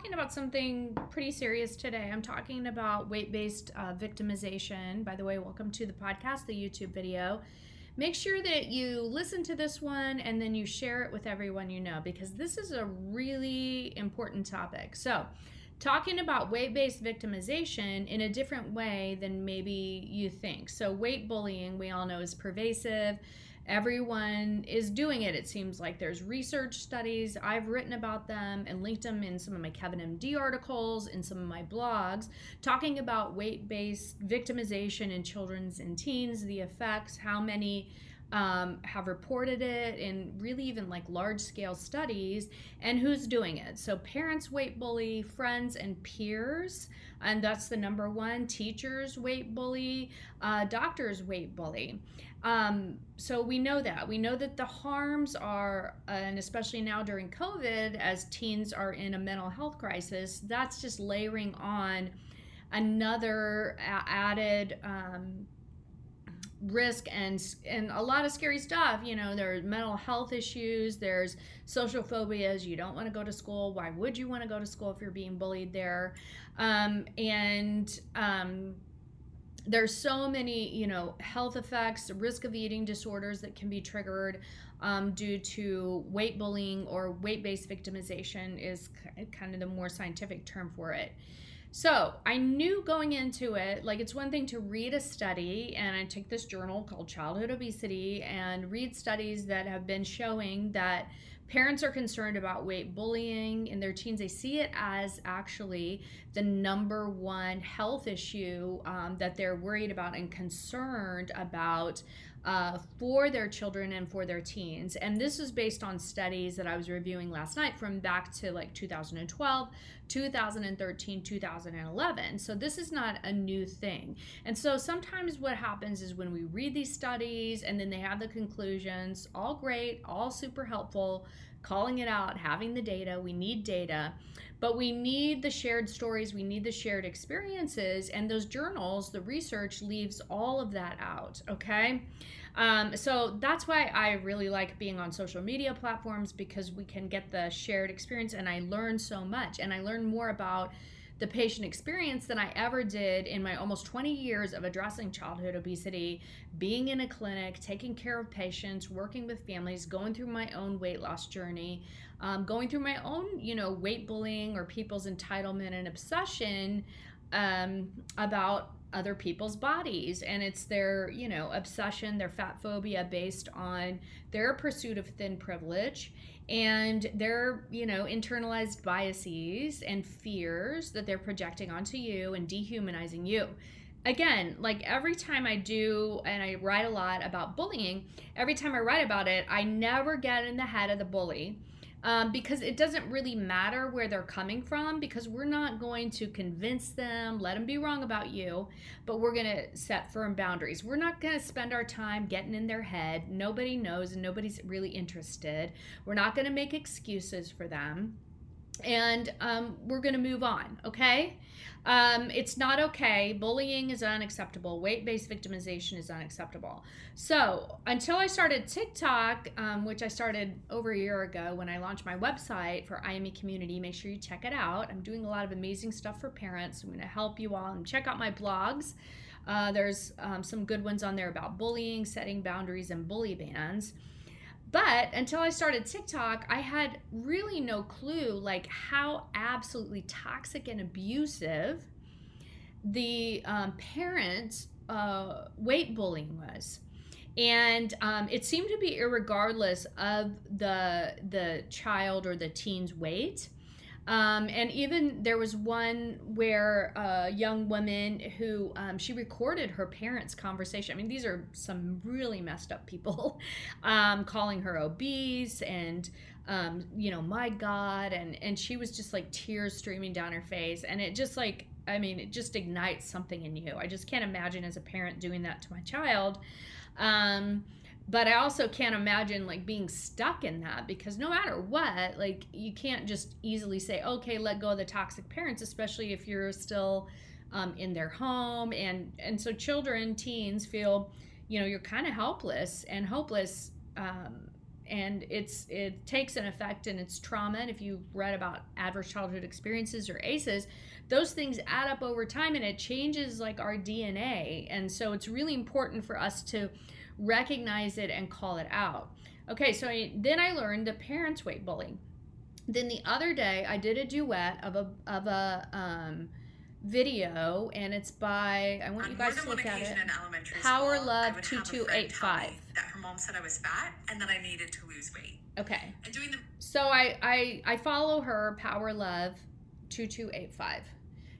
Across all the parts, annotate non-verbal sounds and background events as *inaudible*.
Talking about something pretty serious today. I'm talking about weight based uh, victimization. By the way, welcome to the podcast, the YouTube video. Make sure that you listen to this one and then you share it with everyone you know because this is a really important topic. So, talking about weight based victimization in a different way than maybe you think. So, weight bullying, we all know, is pervasive. Everyone is doing it. It seems like there's research studies. I've written about them and linked them in some of my Kevin MD articles, in some of my blogs, talking about weight based victimization in children's and teens, the effects, how many um, have reported it in really even like large scale studies and who's doing it. So, parents weight bully, friends and peers, and that's the number one. Teachers weight bully, uh, doctors weight bully. Um, so, we know that. We know that the harms are, and especially now during COVID, as teens are in a mental health crisis, that's just layering on another added. Um, risk and and a lot of scary stuff you know there's mental health issues there's social phobias you don't want to go to school why would you want to go to school if you're being bullied there? Um, and um, there's so many you know health effects risk of eating disorders that can be triggered um, due to weight bullying or weight-based victimization is kind of the more scientific term for it so I knew going into it, like it's one thing to read a study, and I took this journal called Childhood Obesity and read studies that have been showing that parents are concerned about weight bullying in their teens. They see it as actually the number one health issue um, that they're worried about and concerned about uh, for their children and for their teens. And this is based on studies that I was reviewing last night from back to like 2012, 2013, 2011. So this is not a new thing. And so sometimes what happens is when we read these studies and then they have the conclusions, all great, all super helpful, calling it out, having the data, we need data. But we need the shared stories, we need the shared experiences, and those journals, the research leaves all of that out, okay? Um, so that's why I really like being on social media platforms because we can get the shared experience, and I learn so much, and I learn more about the patient experience than I ever did in my almost 20 years of addressing childhood obesity, being in a clinic, taking care of patients, working with families, going through my own weight loss journey, um, going through my own, you know, weight bullying or people's entitlement and obsession um, about other people's bodies. And it's their you know obsession their fat phobia based on their pursuit of thin privilege and their you know internalized biases and fears that they're projecting onto you and dehumanizing you. Again like every time i do and i write a lot about bullying every time i write about it i never get in the head of the bully um, because it doesn't really matter where they're coming from because we're not going to convince them, let them be wrong about you, but we're going to set firm boundaries. We're not going to spend our time getting in their head. Nobody knows and nobody's really interested. We're not going to make excuses for them. And um, we're going to move on, okay? Um, it's not okay. Bullying is unacceptable. Weight based victimization is unacceptable. So, until I started TikTok, um, which I started over a year ago when I launched my website for IME Community, make sure you check it out. I'm doing a lot of amazing stuff for parents. I'm going to help you all and check out my blogs. Uh, there's um, some good ones on there about bullying, setting boundaries, and bully bans. But until I started TikTok, I had really no clue like how absolutely toxic and abusive the um, parents' uh, weight bullying was. And um, it seemed to be irregardless of the the child or the teen's weight. Um, and even there was one where a young woman who um, she recorded her parents' conversation. I mean, these are some really messed up people, *laughs* um, calling her obese and um, you know, my God, and and she was just like tears streaming down her face, and it just like I mean, it just ignites something in you. I just can't imagine as a parent doing that to my child. Um, but I also can't imagine like being stuck in that because no matter what, like you can't just easily say, okay, let go of the toxic parents, especially if you're still um, in their home. And, and so children, teens feel, you know, you're kind of helpless and hopeless. Um, and it's it takes an effect and it's trauma and if you've read about adverse childhood experiences or aces those things add up over time and it changes like our dna and so it's really important for us to recognize it and call it out. Okay, so I, then I learned the parents weight bullying. Then the other day I did a duet of a of a um, video, and it's by I want On you guys to look at it. in elementary Power school, Love two two eight five. That her mom said I was fat and that I needed to lose weight. Okay, And doing the so I I I follow her Power Love two two eight five.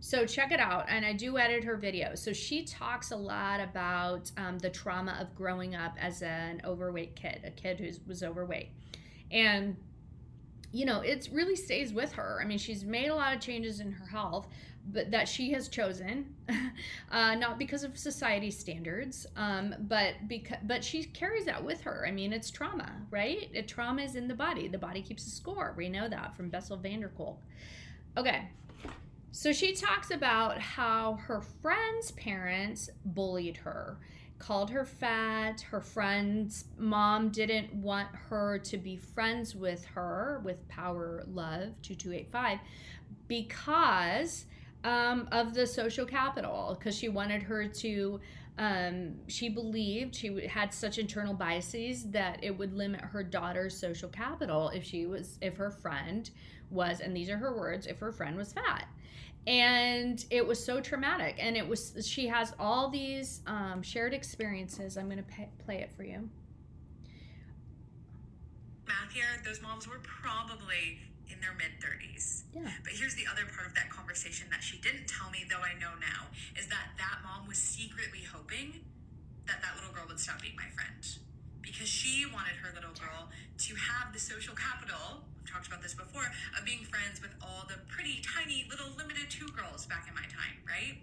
So check it out, and I do edit her videos. So she talks a lot about um, the trauma of growing up as an overweight kid, a kid who was overweight, and you know it really stays with her. I mean, she's made a lot of changes in her health, but that she has chosen, *laughs* uh, not because of society standards, um, but because but she carries that with her. I mean, it's trauma, right? It, trauma is in the body. The body keeps a score. We know that from Bessel van der Kolk. Okay, so she talks about how her friend's parents bullied her, called her fat. Her friend's mom didn't want her to be friends with her, with Power Love 2285, because um, of the social capital, because she wanted her to. Um, she believed she had such internal biases that it would limit her daughter's social capital if she was if her friend was and these are her words if her friend was fat. And it was so traumatic and it was she has all these um, shared experiences. I'm going to play it for you. Math here, those moms were probably in their mid 30s. yeah But here's the other part of that conversation that she didn't tell me, though I know now, is that that mom was secretly hoping that that little girl would stop being my friend. Because she wanted her little girl to have the social capital, we've talked about this before, of being friends with all the pretty, tiny, little, Limited Too girls back in my time, right?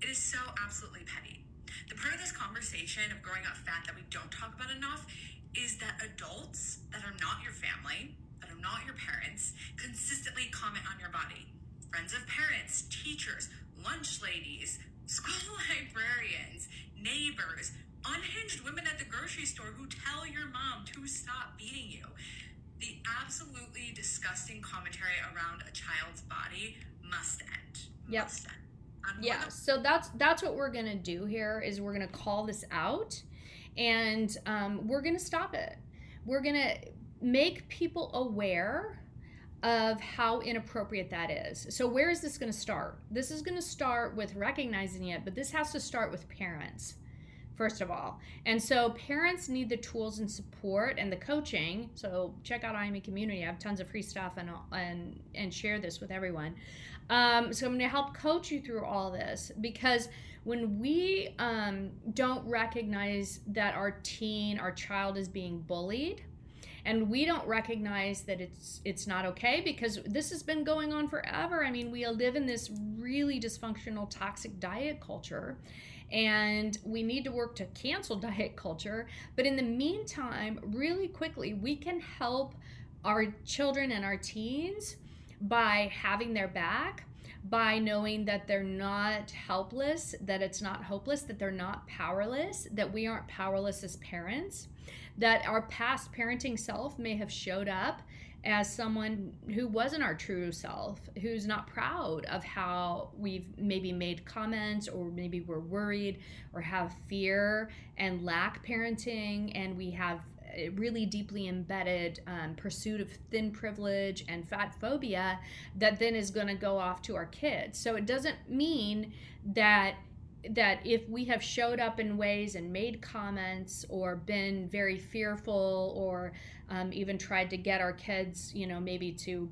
It is so absolutely petty. The part of this conversation of growing up fat that we don't talk about enough is that adults that are not your family, not your parents, consistently comment on your body. Friends of parents, teachers, lunch ladies, *laughs* school librarians, neighbors, unhinged women at the grocery store who tell your mom to stop beating you. The absolutely disgusting commentary around a child's body must end. Yep. Must end. Yeah so that's that's what we're going to do here is we're going to call this out and um, we're going to stop it we're going to make people aware of how inappropriate that is. So, where is this going to start? This is going to start with recognizing it, but this has to start with parents, first of all. And so, parents need the tools and support and the coaching. So, check out IME Community. I have tons of free stuff and and and share this with everyone. Um, so, I'm going to help coach you through all this because when we um, don't recognize that our teen, our child is being bullied, and we don't recognize that it's it's not okay because this has been going on forever. I mean we live in this really dysfunctional toxic diet culture and we need to work to cancel *laughs* diet culture. But in the meantime really quickly we can help our children and our teens by having their back by knowing that they're not helpless that it's not hopeless that they're not powerless that we aren't powerless as parents that our past parenting self may have showed up as someone who wasn't our true self, who's not proud of how we've maybe made comments or maybe we're worried or have fear and lack parenting and we have really deeply embedded um, pursuit of thin privilege and fat phobia that then is going to go off to our kids. So it doesn't mean that that if we have showed up in ways and made comments or been very fearful or um, even tried to get our kids, you know, maybe to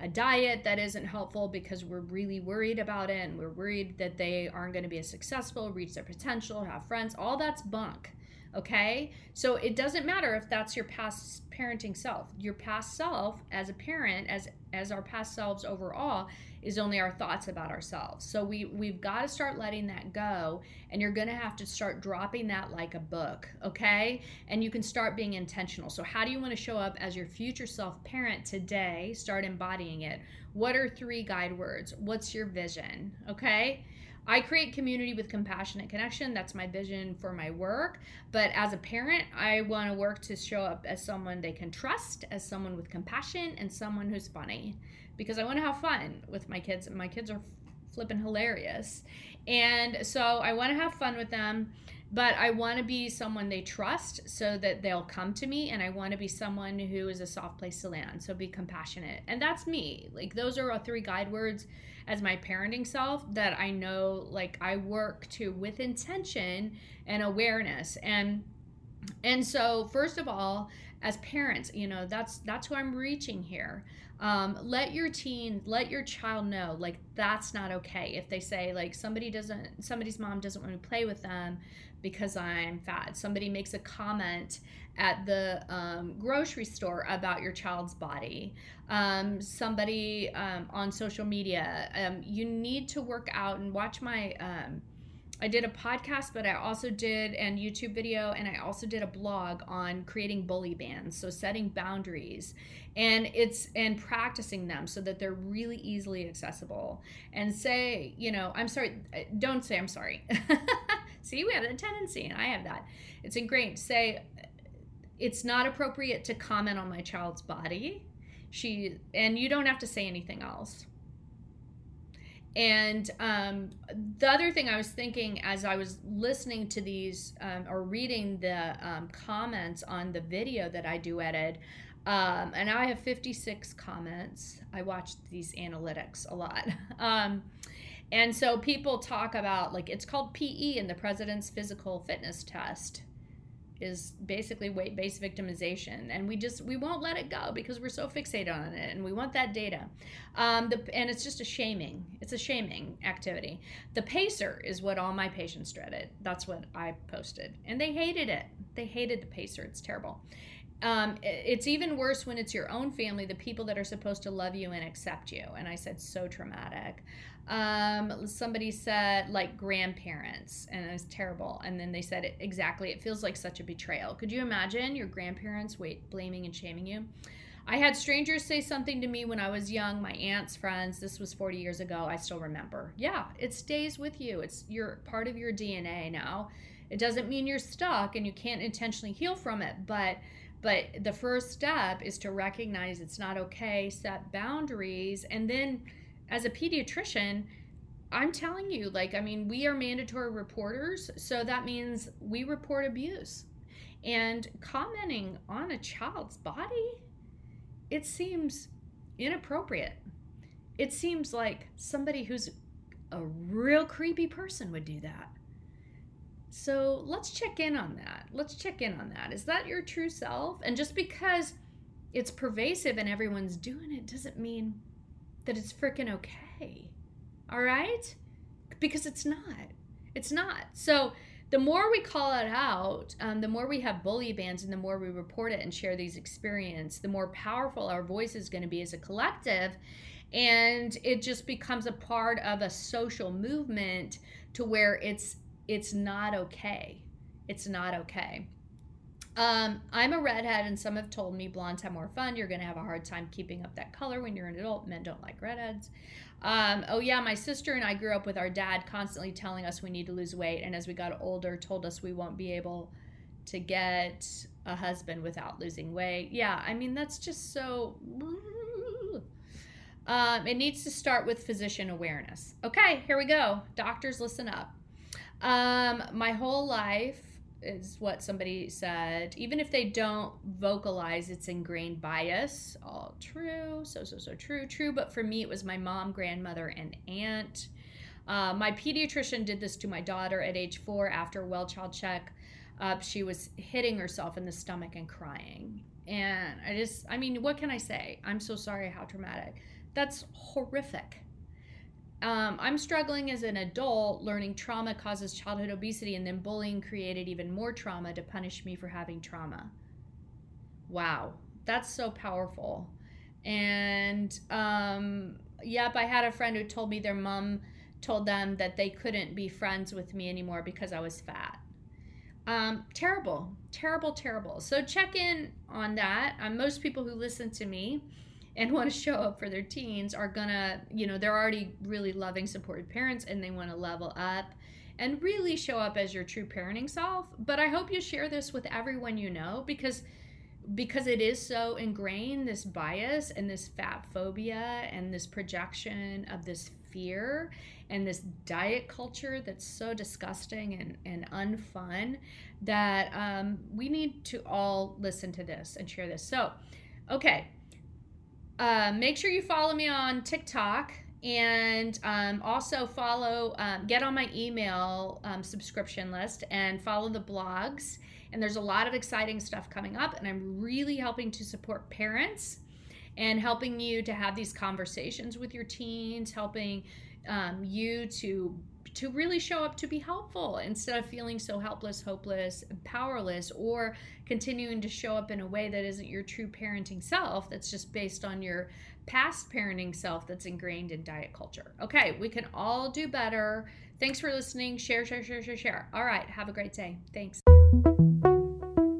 a diet that isn't helpful because we're really worried about it and we're worried that they aren't going to be as successful, reach their potential, have friends, all that's bunk. Okay? So it doesn't matter if that's your past parenting self. Your past self as a parent, as as our past selves overall, is only our thoughts about ourselves. So we we've got to start letting that go and you're going to have to start dropping that like a book, okay? And you can start being intentional. So how do you want to show up as your future self parent today? Start embodying it. What are three guide words? What's your vision? Okay? I create community with compassionate connection. That's my vision for my work. But as a parent, I want to work to show up as someone they can trust, as someone with compassion, and someone who's funny because I want to have fun with my kids. My kids are flipping hilarious. And so I want to have fun with them, but I want to be someone they trust so that they'll come to me. And I want to be someone who is a soft place to land. So be compassionate. And that's me. Like, those are all three guide words as my parenting self that I know like I work to with intention and awareness and and so first of all as parents you know that's that's who i'm reaching here um, let your teen let your child know like that's not okay if they say like somebody doesn't somebody's mom doesn't want to play with them because i'm fat somebody makes a comment at the um, grocery store about your child's body, um, somebody um, on social media. Um, you need to work out and watch my. I did a podcast, but I also did an YouTube video, and I also did a blog on creating bully bands. So setting boundaries, and it's and practicing them so that they're really easily accessible. And say, you know, I'm sorry. Uh, don't say I'm sorry. *laughs* See, we have a tendency, and I have that. It's ingrained. Say, it's not appropriate to comment on my child's body. She and you don't have to say anything else. And um, the other thing I was thinking as I was listening to these um, or reading the um, comments on the video that I do edit, um, and I have 56 comments. I watch these analytics a lot. *laughs* Um, and so people talk about like it's called PE in the president's physical fitness test is basically weight-based victimization. And we just we won't let it go because we're so fixated on it and we want that data. Um, the, and it's just a shaming. It's a shaming activity. The pacer is what all my patients dreaded. That's what i posted. And they hated it. They hated the pacer. It's terrible. Um, it's even worse when it's your own family, the people that are supposed to love you and accept you. And I said, so traumatic. Um, somebody said, like grandparents, and it's terrible. And then they said, it, exactly, it feels like such a betrayal. Could you imagine your grandparents wait, blaming and shaming you? I had strangers say something to me when I was young, my aunt's friends. This was 40 years ago. I still remember. Yeah, it stays with you. It's you're part of your DNA now. It doesn't mean you're stuck and you can't intentionally heal from it, but but the first step is to recognize it's not okay, set boundaries, and then as a pediatrician, I'm telling you, like, I mean, we are mandatory reporters, so that means we report abuse. And commenting on a child's body, it seems inappropriate. It seems like somebody who's a real creepy person would do that. So let's check in on that. Let's check in on that. Is that your true self? And just because it's pervasive and everyone's doing it doesn't mean that it's freaking okay. All right? Because it's not. It's not. So the more we call it out, um, the more we have bully bans and the more we report it and share these experiences, the more powerful our voice is going to be as a collective. And it just becomes a part of a social movement to where it's it's not okay. It's not okay. Um, I'm a redhead, and some have told me blondes have more fun. You're going to have a hard time keeping up that color when you're an adult. Men don't like redheads. Um, oh, yeah, my sister and I grew up with our dad constantly telling us we need to lose weight. And as we got older, told us we won't be able to get a husband without losing weight. Yeah, I mean, that's just so. Um, it needs to start with physician awareness. Okay, here we go. Doctors, listen up. Um, my whole life, is what somebody said. Even if they don't vocalize, it's ingrained bias. All true. So, so, so true. True. But for me, it was my mom, grandmother, and aunt. Uh, my pediatrician did this to my daughter at age four after well child check. Uh, she was hitting herself in the stomach and crying. And I just, I mean, what can I say? I'm so sorry how traumatic. That's horrific um, I'm struggling as an adult learning trauma causes childhood obesity, and then bullying created even more trauma to punish me for having trauma. Wow, that's so powerful. And um, yep, I had a friend who told me their mom told them that they couldn't be friends with me anymore because I was fat. Um, terrible, terrible, terrible. So check in on that. Um, most people who listen to me and want to show up for their teens are gonna, you know, they're already really loving, supportive parents and they want to level up and really show up as your true parenting self. But I hope you share this with everyone you know because because it is so ingrained this bias and this fat phobia and this projection of this fear and this diet culture that's so disgusting and, and unfun that um, we need to all listen to this and share this so okay uh, make sure you follow me on TikTok and um, also follow, um, get on my email um, subscription list and follow the blogs. And there's a lot of exciting stuff coming up, and I'm really helping to support parents and helping you to have these conversations with your teens, helping um, you to to really show up to be helpful instead of feeling so helpless, hopeless, powerless, or continuing to show up in a way that isn't your true parenting self, that's just based on your past parenting self that's ingrained in diet culture. Okay, we can all do better. Thanks for listening. Share, share, share, share, share. All right, have a great day. Thanks.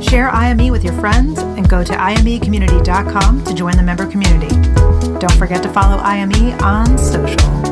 Share IME with your friends and go to imecommunity.com to join the member community. Don't forget to follow IME on social.